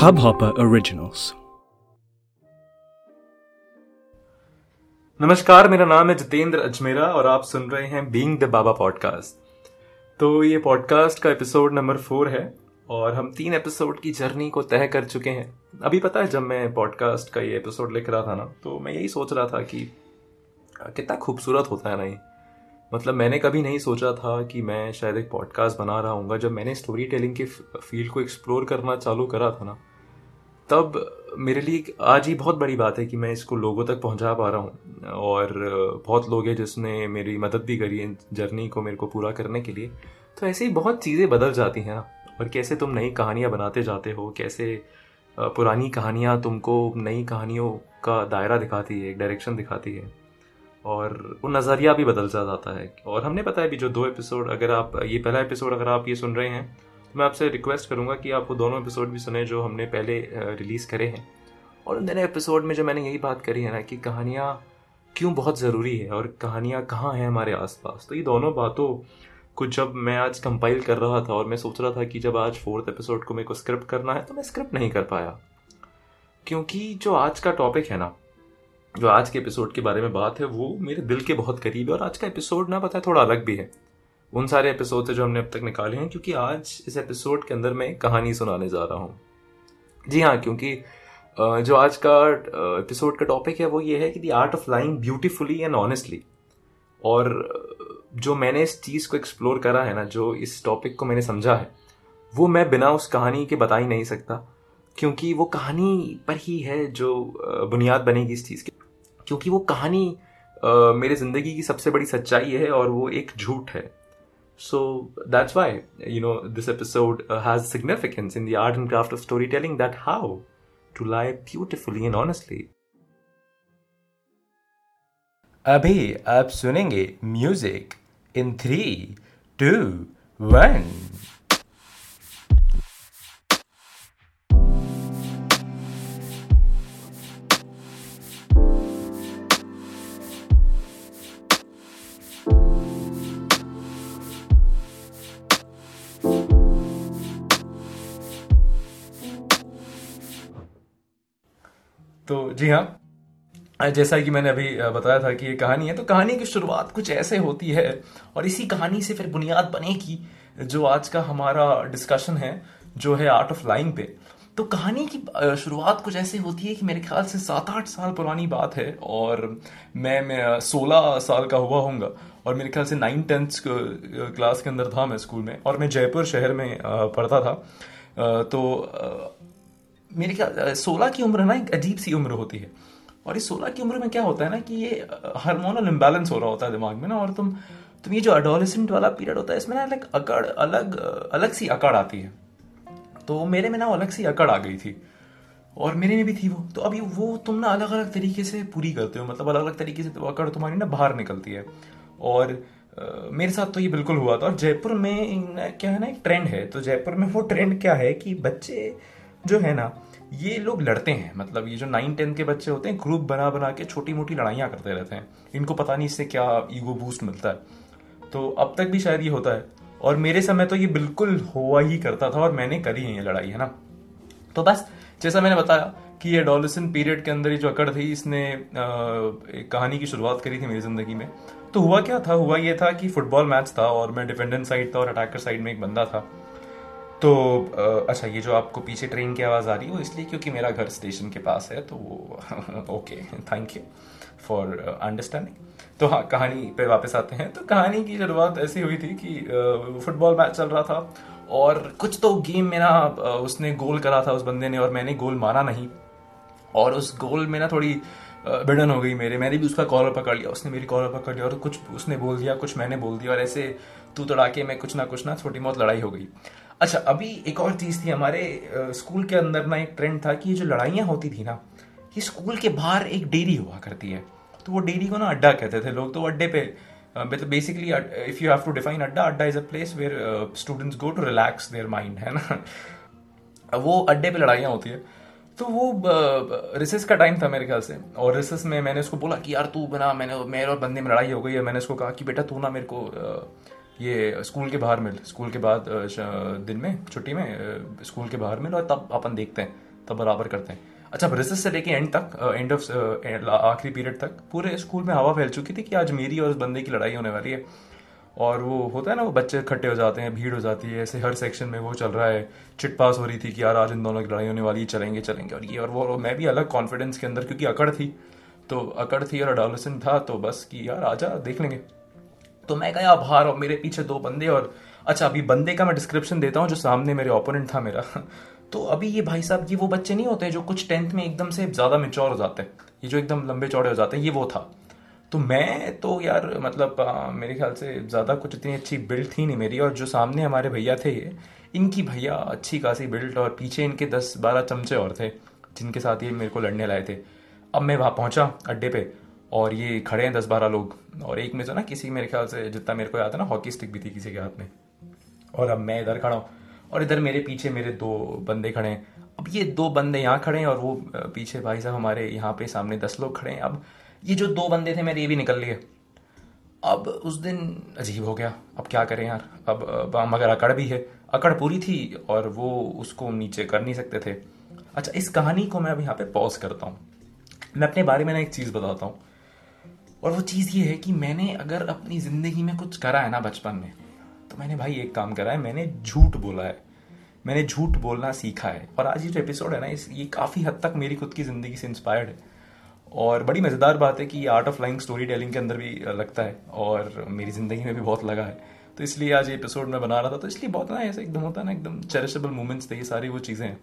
Hubhopper Originals. नमस्कार, मेरा नाम है जितेंद्र अजमेरा और आप सुन रहे हैं बीइंग द बाबा पॉडकास्ट तो ये पॉडकास्ट का एपिसोड नंबर फोर है और हम तीन एपिसोड की जर्नी को तय कर चुके हैं। अभी पता है जब मैं पॉडकास्ट का ये एपिसोड लिख रहा था ना तो मैं यही सोच रहा था कि, कितना खूबसूरत होता है ना ये? मतलब मैंने कभी नहीं सोचा था कि मैं शायद एक पॉडकास्ट बना रहा हूँ जब मैंने स्टोरी टेलिंग के फ़ील्ड को एक्सप्लोर करना चालू करा था ना, तब मेरे लिए आज ही बहुत बड़ी बात है कि मैं इसको लोगों तक पहुँचा पा रहा हूँ और बहुत लोग हैं जिसने मेरी मदद भी करी है जर्नी को मेरे को पूरा करने के लिए। तो ऐसे ही बहुत चीज़ें बदल जाती हैं ना। और कैसे तुम नई कहानियाँ बनाते जाते हो, कैसे पुरानी कहानियाँ तुमको नई कहानियों का दायरा दिखाती है, एक डायरेक्शन दिखाती है। और वो नज़रिया भी बदलता जाता है। और हमने पता है भी जो दो एपिसोड, अगर आप, ये पहला एपिसोड अगर आप ये सुन रहे हैं तो मैं आपसे रिक्वेस्ट करूँगा कि आप वो दोनों एपिसोड भी सुने जो हमने पहले रिलीज़ करे हैं। और उन दोनों एपिसोड में जो मैंने यही बात करी है ना कि कहानियाँ क्यों बहुत ज़रूरी है और कहानियाँ कहाँ हैं हमारे आसपास? तो ये दोनों बातों को जब मैं आज कंपाइल कर रहा था और मैं सोच रहा था कि जब आज फोर्थ एपिसोड को मेरे को स्क्रिप्ट करना है तो मैं स्क्रिप्ट नहीं कर पाया। क्योंकि जो आज का टॉपिक है ना जो आज के एपिसोड के बारे में बात है, वो मेरे दिल के बहुत करीब है और आज का एपिसोड ना पता है, थोड़ा अलग भी है। उन सारे एपिसोड से जो हमने अब तक निकाले हैं, क्योंकि आज इस एपिसोड के अंदर मैं कहानी सुनाने जा रहा हूँ। जी हाँ क्योंकि जो आज का एपिसोड का टॉपिक है, वो ये है कि the art of lying beautifully and honestly और जो मैंने इस चीज़ को एक्सप्लोर करा है ना, जो इस टॉपिक को मैंने समझा है, वो मैं बिना उस कहानी के बता ही नहीं सकता, क्योंकि वो कहानी पर ही है जो बुनियाद बनेगी इस चीज़ की। क्योंकि वो कहानी मेरे ज़िंदगी की सबसे बड़ी सच्चाई है और वो एक झूठ है। So that's why you know this episode has significance in the art and craft of story telling that how to lie beautifully and honestly अभी आप सुनेंगे music in three two one तो जी हाँ जैसा कि मैंने अभी बताया था कि ये कहानी है तो कहानी की शुरुआत कुछ ऐसे होती है और इसी कहानी से फिर बुनियाद बनेगी जो आज का हमारा डिस्कशन है, जो है आर्ट ऑफ़ लाइंग पे। तो कहानी की शुरुआत कुछ ऐसे होती है कि मेरे ख्याल से सात आठ साल पुरानी बात है और मैं मैं सोलह साल का हुआ होऊँगा और मेरे ख्याल से नाइन टेंथ क्लास के अंदर था मैं स्कूल में और मैं जयपुर शहर में पढ़ता था। तो मेरे ख्याल सोलह की उम्र ना एक अजीब सी उम्र होती है। और इस सोलह की उम्र में क्या होता है ना कि ये हार्मोनल इम्बेलेंस हो रहा होता है दिमाग में ना और तुम तुम ये जो अडोलिसेंट वाला पीरियड होता है इसमें ना लाइक अकड़ अलग अलग सी अकड़ आती है। तो मेरे में ना अलग सी अकड़ आ गई थी। और मेरे में भी थी वो। तो अभी वो तुम ना अलग अलग तरीके से पूरी करते हो मतलब अलग अलग तरीके से तो अकड़ तुम्हारी ना बाहर निकलती है। और आ, मेरे साथ तो ये बिल्कुल हुआ था। और जयपुर में क्या है ना एक ट्रेंड है। तो जयपुर में वो ट्रेंड क्या है कि बच्चे जो है ना, ये लोग लड़ते हैं। मतलब ये जो नाइन टेंथ के बच्चे होते हैं ग्रुप बना बना के छोटी मोटी लड़ाइयाँ करते रहते हैं। इनको पता नहीं इससे क्या ईगो बूस्ट मिलता है। तो अब तक भी शायद ये होता है। और मेरे समय तो ये बिल्कुल हुआ ही करता था और मैंने करी है ये लड़ाई, है ना? तो बस, जैसा मैंने बताया कि ये डॉलिसन पीरियड के अंदर ये जो अकड़ थी, इसने एक कहानी की शुरुआत करी थी मेरी ज़िंदगी में। तो हुआ क्या था? हुआ ये था कि फुटबॉल मैच था और मैं डिफेंडेंट साइड था और अटैकर साइड में एक बंदा था। तो अच्छा ये जो आपको पीछे ट्रेन की आवाज़ आ रही है, वो इसलिए क्योंकि मेरा घर स्टेशन के पास है तो okay thank you for understanding तो हाँ कहानी पे वापस आते हैं। तो कहानी की शुरुआत ऐसी हुई थी कि फुटबॉल मैच चल रहा था और कुछ तो गेम में ना उसने गोल करा था उस बंदे ने और मैंने गोल मारा नहीं। और उस गोल में ना थोड़ी बिडन हो गई मेरे। मैंने भी उसका कॉलर पकड़ लिया, उसने मेरी कॉलर पकड़ लिया और कुछ उसने बोल दिया, कुछ मैंने बोल दिया और ऐसे तू तड़ाके में कुछ ना कुछ ना छोटी बहुत लड़ाई हो गई। अच्छा अभी एक और चीज़ थी हमारे स्कूल के अंदर ना एक ट्रेंड था कि ये जो लड़ाइयाँ होती थी ना, ये स्कूल के बाहर एक डेयरी हुआ करती है। तो वो डेयरी को ना अड्डा कहते थे लोग तो अड्डे पे मतलब basically if you have to define adda adda is a place where students go to relax their mind है ना? वो अड्डे पे लड़ाइयाँ होती है। तो वो रिसेस का टाइम था मेरे ख्याल से। और रिसेस में मैंने उसको बोला कि, यार, तू बना। मैंने, मेरे और बंदे में लड़ाई हो गई है। मैंने उसको कहा कि, बेटा, तू ना मेरे को ये स्कूल के बाहर मिल। स्कूल के बाद दिन में, छुट्टी में स्कूल के बाहर मिल और तब अपन देखते हैं। तब बराबर करते हैं। अच्छा रिसेस से लेके एंड तक एंड ऑफ़ आखिरी पीरियड तक, पूरे स्कूल में हवा फैल चुकी थी कि आज मेरी और उस बंदे की लड़ाई होने वाली है। और वो होता है ना, वो बच्चे इकट्ठे हो जाते हैं, भीड़ हो जाती है, ऐसे हर सेक्शन में वो चल रहा है चिट पास हो रही थी कि यार आज इन दोनों की लड़ाई होने वाली चलेंगे चलेंगे, और ये, और वो, और मैं भी अलग कॉन्फिडेंस के अंदर, क्योंकि अकड़ थी तो अकड़ थी और अडोलेसेंट था तो बस कि यार आजा देख लेंगे। तो मैं गया बाहर और मेरे पीछे दो बंदे और अच्छा अभी बंदे का मैं डिस्क्रिप्शन देता हूँ, जो सामने मेरे ओपोनेंट था मेरा। तो अभी ये भाई साहब, ये वो बच्चे नहीं होते जो कुछ टेंथ में एकदम से ज़्यादा मेच्योर हो जाते हैं, ये जो एकदम लंबे चौड़े हो जाते हैं, ये वो था। तो मैं तो यार मतलब मेरे ख्याल से ज़्यादा कुछ इतनी अच्छी बिल्ड थी नहीं मेरी, और जो सामने हमारे भैया थे ये इनकी भैया अच्छी खासी बिल्ड और पीछे इनके दस बारह चमचे और थे, जिनके साथ ये मेरे को लड़ने लाए थे। अब मैं वहाँ पहुँचा अड्डे पे, और ये खड़े हैं दस बारह लोग, और एक में जो ना किसी मेरे ख्याल से, जितना मेरे को याद है ना, हॉकी स्टिक भी थी किसी के हाथ में। और अब मैं इधर खड़ा हूँ, और इधर मेरे पीछे मेरे दो बंदे खड़े हैं। अब ये दो बंदे यहाँ खड़े हैं, और वो पीछे भाई साहब हमारे यहाँ पे सामने दस लोग खड़े हैं। अब ये जो दो बंदे थे मेरे ये भी निकल लिए। अब उस दिन अजीब हो गया। अब क्या करें यार? अब अब मगर अकड़ भी है, अकड़ पूरी थी और वो उसको नीचे कर नहीं सकते थे। अच्छा इस कहानी को मैं अब यहाँ पे पॉज करता हूँ। मैं अपने बारे में ना एक चीज़ बताता हूँ। और वो चीज़ ये है कि मैंने अगर अपनी ज़िंदगी में कुछ करा है ना बचपन में तो मैंने भाई एक काम करा है, मैंने झूठ बोला है। मैंने झूठ बोलना सीखा है। और आज ये जो एपिसोड है ना, इस, ये काफ़ी हद तक मेरी खुद की ज़िंदगी से इंस्पायर्ड है। और बड़ी मज़ेदार बात है कि ये art of lying story telling के अंदर भी लगता है और मेरी ज़िंदगी में भी बहुत लगा है। तो इसलिए आज एपिसोड मैं बना रहा था तो इसलिए बहुत ना ऐसे एकदम होता है ना, एकदम चेरिशेबल मोमेंट्स थे, ये सारी वो चीज़ें हैं।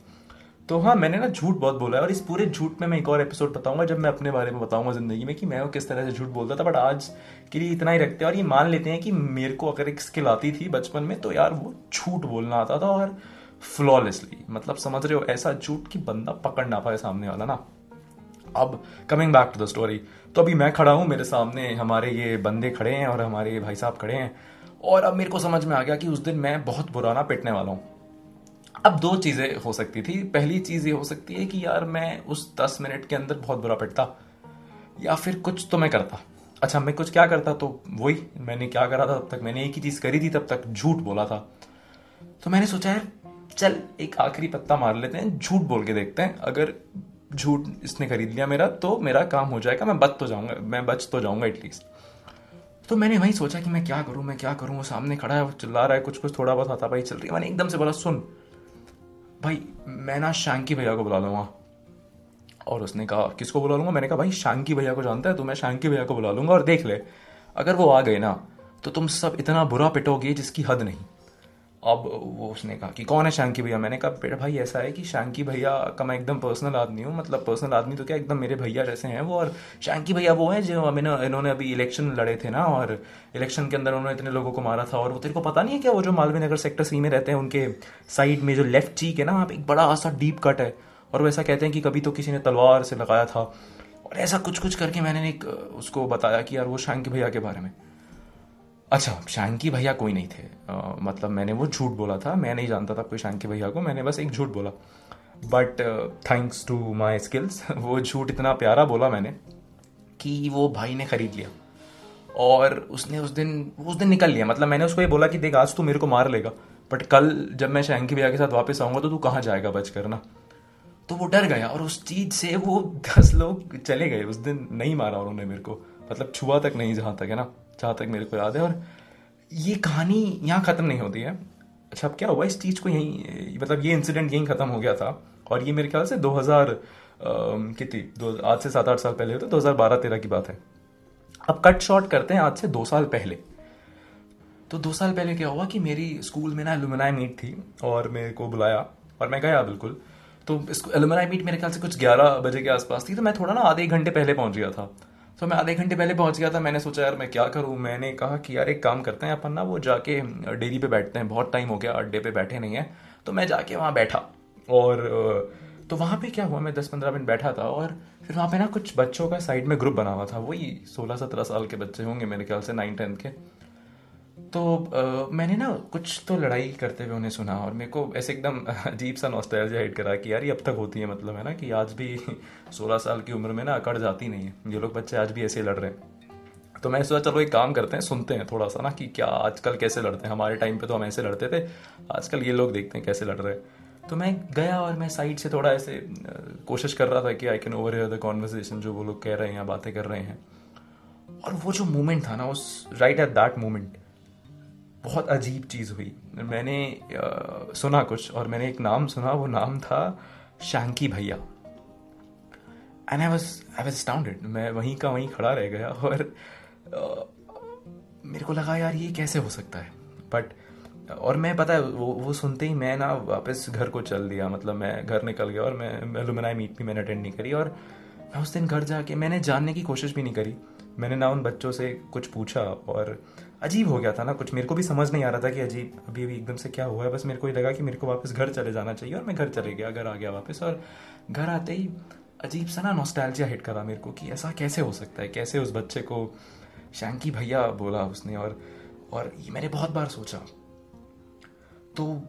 तो हाँ मैंने ना झूठ बहुत बोला है और इस पूरे झूठ में मैं एक और एपिसोड बताऊँगा, जब मैं अपने बारे में बताऊँगा ज़िंदगी में कि मैं वो किस तरह से झूठ बोलता था बट आज के लिए इतना ही रखते हैं और ये मान लेते हैं कि मेरे को अगर एक स्किल आती थी बचपन में तो यार वो झूठ बोलना आता था और फ्लॉलेसली मतलब समझ रहे हो, ऐसा झूठ कि बंदा पकड़ ना पाए सामने वाला ना। अब coming back to the story तो अभी मैं खड़ा हूँ, मेरे सामने हमारे ये बंदे खड़े हैं और हमारे ये भाई साहब खड़े हैं। और अब मेरे को समझ में आ गया कि उस दिन मैं बहुत बुरा ना पिटने वाला हूँ। अब दो चीज़ें हो सकती थी। पहली चीज़ ये हो सकती है कि यार मैं उस दस मिनट के अंदर बहुत बुरा पिटता, या फिर कुछ तो मैं करता। अच्छा मैं कुछ क्या करता तो वही, मैंने क्या करा था, तब तक मैंने एक ही चीज़ करी थी, तब तक झूठ बोला था। तो मैंने सोचा, यार, चल, एक आखिरी पत्ता मार लेते हैं, झूठ बोल के देखते हैं। अगर झूठ इसने खरीद लिया मेरा तो मेरा काम हो जाएगा, मैं बच तो जाऊँगा, मैं बच तो जाऊँगा एटलीस्ट तो मैंने वही सोचा कि मैं क्या करूँ, मैं क्या करूँ, वो सामने खड़ा है, वो चिल्ला रहा है कुछ कुछ थोड़ा बहुत आता भाई चल रही है। मैंने एकदम से बोला, सुन, भाई, मैं ना शांकी भैया को बुला लूँगा। और उसने कहा, किसको बुला लूँगा? मैंने कहा, भाई, शांकी भैया को जानता है तो मैं शांकी भैया को बुला लूँगा और देख ले। अगर वो आ गए ना तो तुम सब इतना बुरा पिटोगे जिसकी हद नहीं। अब वो उसने कहा कि कौन है शांकी भैया? मैंने कहा बेटा भाई, ऐसा है कि शांकी भैया का मैं एकदम पर्सनल आदमी हूँ। मतलब पर्सनल आदमी तो क्या एकदम मेरे भैया जैसे हैं वो? और शांकी भैया वो हैं जो मैंने इन्होंने अभी इलेक्शन लड़े थे ना, और इलेक्शन के अंदर उन्होंने इतने लोगों को मारा था। और वो तेरे को पता नहीं है क्या वो जो मालवीय नगर सेक्टर सी में रहते हैं, उनके साइड में जो लेफ़्ट चीक है ना, वहाँ पे एक बड़ा सा डीप कट है। और वो ऐसा कहते हैं कि कभी तो किसी ने तलवार से लगाया था। और ऐसा कुछ कुछ करके मैंने एक उसको बताया कि यार वो शांकी भैया के बारे में। अच्छा शांकी भैया कोई नहीं थे। अ, मतलब मैंने वो झूठ बोला था। मैं नहीं जानता था कोई शांकी भैया को मैंने बस एक झूठ बोला। But thanks to my skills वो झूठ इतना प्यारा बोला मैंने कि वो भाई ने खरीद लिया। और उसने उस दिन उस दिन निकल लिया। मतलब मैंने उसको ये बोला कि देख आज तू मेरे को मार लेगा। बट कल जब मैं शांकी भैया के साथ वापस आऊँगा तो तू कहाँ जाएगा बच कर ना? तो वो डर गया और उस चीज़ से वो दस लोग चले गए। उस दिन नहीं मारा उन्होंने मेरे को। मतलब छुआ तक नहीं जहाँ तक है ना जहाँ तक मेरे को याद है। और ये कहानी यहाँ खत्म नहीं होती है। अच्छा अब क्या हुआ? इस चीज़ को यहीं मतलब ये इंसिडेंट यहीं खत्म हो गया था। और ये मेरे ख्याल से 2000 अम, कितनी? दो आज से सात आठ साल पहले होता दो हज़ार बारह तेरह की बात है। अब कट शॉर्ट करते हैं आज से दो साल पहले। तो दो साल पहले क्या हुआ कि मेरी स्कूल में ना एलुमनाई मीट थी और मेरे को बुलाया और मैं गया बिल्कुल। तो एलुमनाई मीट मेरे ख्याल से कुछ 11 बजे के आसपास थी तो मैं थोड़ा ना आधे एक घंटे पहले पहुँच गया था। तो मैं आधे घंटे पहले पहुँच गया था, मैंने सोचा, यार, मैं क्या करूँ? मैंने कहा कि, यार, एक काम करते हैं अपन ना, वो जाके डेरी पे बैठते हैं। बहुत टाइम हो गया, अड्डे पे बैठे नहीं है। तो मैं जाके वहाँ बैठा और तो वहाँ पे क्या हुआ, मैं दस पंद्रह मिनट बैठा था और फिर वहाँ पे ना कुछ बच्चों का साइड में ग्रुप बना हुआ था। वही सोलह सत्रह साल के बच्चे होंगे मेरे ख्याल से नाइन टेंथ के। तो अ, मैंने ना कुछ तो लड़ाई करते हुए उन्हें सुना और मेरे को ऐसे एकदम अजीब सा नॉस्टैल्जिया हिट करा कि यार ये अब तक होती है मतलब है ना? कि आज भी सोलह साल की उम्र में ना अकड़ जाती नहीं है। ये लोग बच्चे आज भी ऐसे लड़ रहे हैं। तो मैं सोचा चलो एक काम करते हैं सुनते हैं थोड़ा सा ना कि क्या आजकल कैसे लड़ते हैं। हमारे टाइम पे तो हम ऐसे लड़ते थे आजकल ये लोग देखते हैं कैसे लड़ रहे हैं। तो मैं गया और मैं साइड से थोड़ा ऐसे कोशिश कर रहा था कि I can overhear the conversation जो वो लोग कह रहे हैं या बातें कर रहे हैं। और वो जो मोमेंट था ना उस राइट एट दैट मोमेंट बहुत अजीब चीज़ हुई। मैंने आ, सुना कुछ और मैंने एक नाम सुना वो नाम था शैंकी भैया। And I was I was astounded मैं वहीं का वहीं खड़ा रह गया और आ, मेरे को लगा यार ये कैसे हो सकता है? बट और मैं पता है वो वो सुनते ही मैं ना वापस घर को चल दिया। मतलब मैं घर निकल गया और मैं एलुमनाई मीट भी मैंने अटेंड नहीं करी और मैं उस दिन घर जाके मैंने जानने की कोशिश भी नहीं करी। मैंने ना उन बच्चों से कुछ पूछा और अजीब हो गया था ना कुछ। मेरे को भी समझ नहीं आ रहा था कि अजीब, अभी अभी एकदम से क्या हुआ है। बस मेरे को ही लगा कि मेरे को वापस घर चले जाना चाहिए और मैं घर चले गया, घर आ गया वापस। और घर आते ही अजीब सा ना नॉस्टैल्जिया हिट करा मेरे को कि ऐसा कैसे हो सकता है? कैसे उस बच्चे को शैंकी भैया बोला उसने? और और ये मैंने बहुत बार सोचा। तो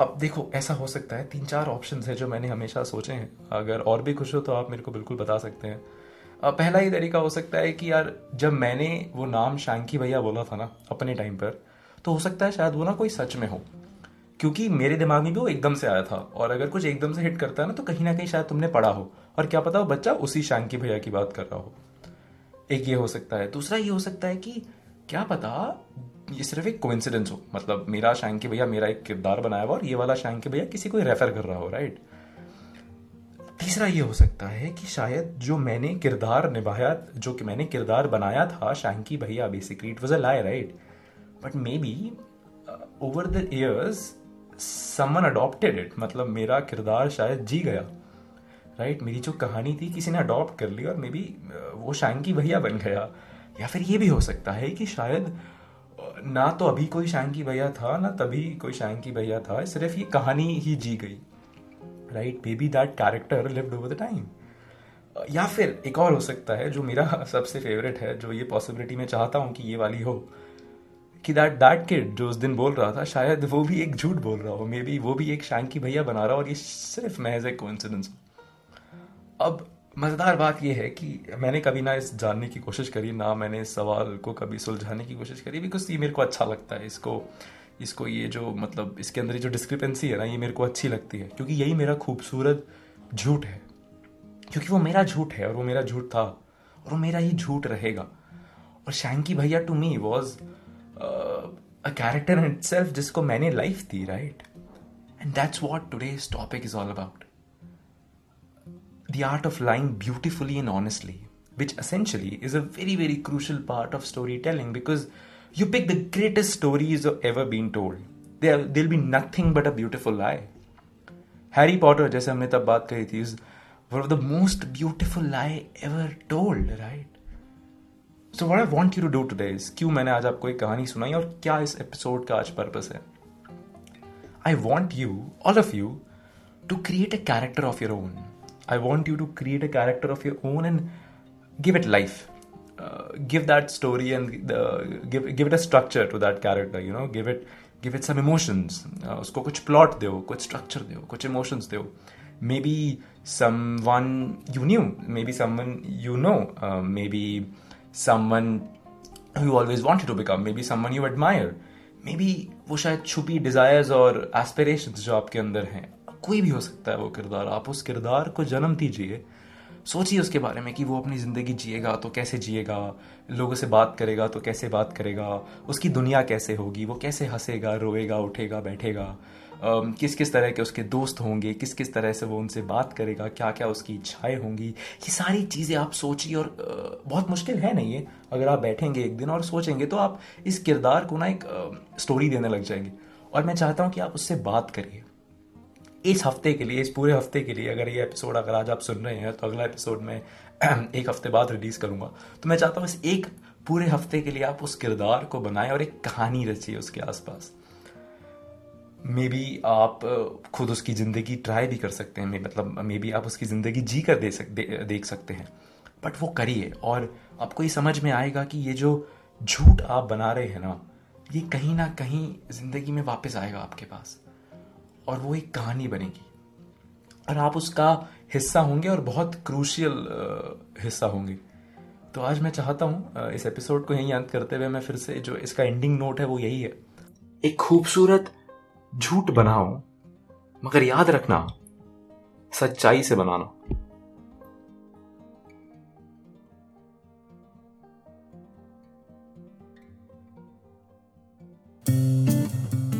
अब देखो, ऐसा हो सकता है। तीन चार ऑप्शन है जो मैंने हमेशा सोचे हैं। अगर और भी कुछ हो तो आप मेरे को बिल्कुल बता सकते हैं। पहला ही तरीका हो सकता है कि यार, जब मैंने वो नाम शांकी भैया बोला था ना, अपने टाइम पर तो हो सकता है शायद वो ना कोई सच में हो। क्योंकि मेरे दिमाग में भी वो एकदम से आया था, और अगर कुछ एकदम से हिट करता है ना तो कहीं ना कहीं शायद तुमने पढ़ा हो। और क्या पता वो बच्चा उसी शांकी भैया की बात कर रहा हो। एक ये हो सकता है। दूसरा ये हो सकता है कि क्या पता, ये सिर्फ़ एक कोइंसिडेंस हो। मतलब मेरा शांकी भैया मेरा एक किरदार बनाया हुआ और ये वाला शांकी भैया किसी को रेफर कर रहा हो राइट तीसरा ये हो सकता है कि शायद जो मैंने किरदार निभाया जो कि मैंने किरदार बनाया था शैंकी भैया basically it was a lie right but maybe over the years someone adopted it मतलब मेरा किरदार शायद जी गया राइट right? मेरी जो कहानी थी किसी ने अडॉप्ट कर ली और मे बी uh, वो शैंकी भैया बन गया। या फिर ये भी हो सकता है कि शायद uh, ना तो अभी कोई शैंकी भैया था ना तभी कोई शैंकी भैया था सिर्फ़ ये कहानी ही जी गई। Right? Maybe that character lived over the time या फिर एक और हो सकता है, जो मेरा सबसे फेवरेट है, जो ये पॉसिबिलिटी मैं चाहता हूँ कि ये वाली हो, कि दैट दैट किड जो उस दिन बोल रहा था, शायद वो भी एक झूठ बोल रहा हो मे बी वो भी एक शांकी भैया बना रहा हो, और ये सिर्फ़ महज एक कोइंसिडेंस अब मज़ेदार बात यह है कि मैंने कभी ना इस जानने की कोशिश करी, ना मैंने इस सवाल को कभी सुलझाने की कोशिश करी बिकॉज़ ये मेरे को अच्छा लगता है, इसको इसको ये जो मतलब इसके अंदर जो डिस्क्रिपेंसी है ना ये मेरे को अच्छी लगती है क्योंकि यही मेरा खूबसूरत झूठ है। क्योंकि वो मेरा झूठ है और वो मेरा झूठ था और वो मेरा ही झूठ रहेगा। और Shanky bhaiya to me was a character in itself जिसको मैंने life the right and that's what today's topic is all about the art of lying beautifully and honestly, which essentially is a very, very crucial part of storytelling because You pick the greatest stories ever been told. There, there'll be nothing but a beautiful lie. Harry Potter जैसे हमने तब बात कही थी is one of the most beautiful lie ever told right so what I want you to do today is क्यों मैंने आज आपको एक कहानी सुनाई और क्या इस एपिसोड का आज पर्पस है I want you all of you to create a character of your own I want you to create a character of your own and give it life uh, give that story and the, give give it a structure to that character you know give it give it some emotions uh, उसको कुछ plot दो कुछ structure दो कुछ emotions दो maybe someone you knew maybe someone you know uh, maybe someone you always wanted to become maybe someone you admire maybe वो शायद छुपी डिजायर्स और एस्पिरेशंस जो आपके अंदर हैं कोई भी हो सकता है वो किरदार आप उस किरदार को जन्म दीजिए सोचिए उसके बारे में कि वो अपनी ज़िंदगी जिएगा तो कैसे जिएगा, लोगों से बात करेगा तो कैसे बात करेगा, उसकी दुनिया कैसे होगी, वो कैसे हंसेगा, रोएगा, उठेगा, बैठेगा किस किस तरह के उसके दोस्त होंगे किस किस तरह से वो उनसे बात करेगा क्या क्या उसकी इच्छाएँ होंगी, ये सारी चीज़ें आप सोचिए और बहुत मुश्किल है नहीं ये? अगर आप बैठेंगे एक दिन और सोचेंगे तो आप इस किरदार को ना एक स्टोरी देने लग जाएँगे। और मैं चाहता हूँ कि आप उससे बात करिए। इस हफ़्ते के लिए इस पूरे हफ़्ते के लिए अगर ये एपिसोड अगर आज आप सुन रहे हैं तो अगला एपिसोड में एक हफ़्ते बाद रिलीज़ करूँगा। तो मैं चाहता हूँ इस एक पूरे हफ़्ते के लिए आप उस किरदार को बनाएँ और एक कहानी रचिए उसके आसपास। मे बी आप खुद उसकी ज़िंदगी ट्राई भी कर सकते हैं मतलब मे बी आप उसकी ज़िंदगी जी कर दे सक, दे, देख सकते हैं। बट वो करिए और आपको ये समझ में आएगा कि ये जो झूठ आप बना रहे हैं ना ये कहीं ना कहीं ज़िंदगी में वापस आएगा आपके पास। और वो एक कहानी बनेगी। और आप उसका हिस्सा होंगे और बहुत क्रूशियल हिस्सा होंगे। तो आज मैं चाहता हूँ इस एपिसोड को यहीं अंत करते हुए मैं फिर से जो इसका एंडिंग नोट है वो यही है। एक खूबसूरत झूठ बनाओ, मगर याद रखना, सच्चाई से बनाना।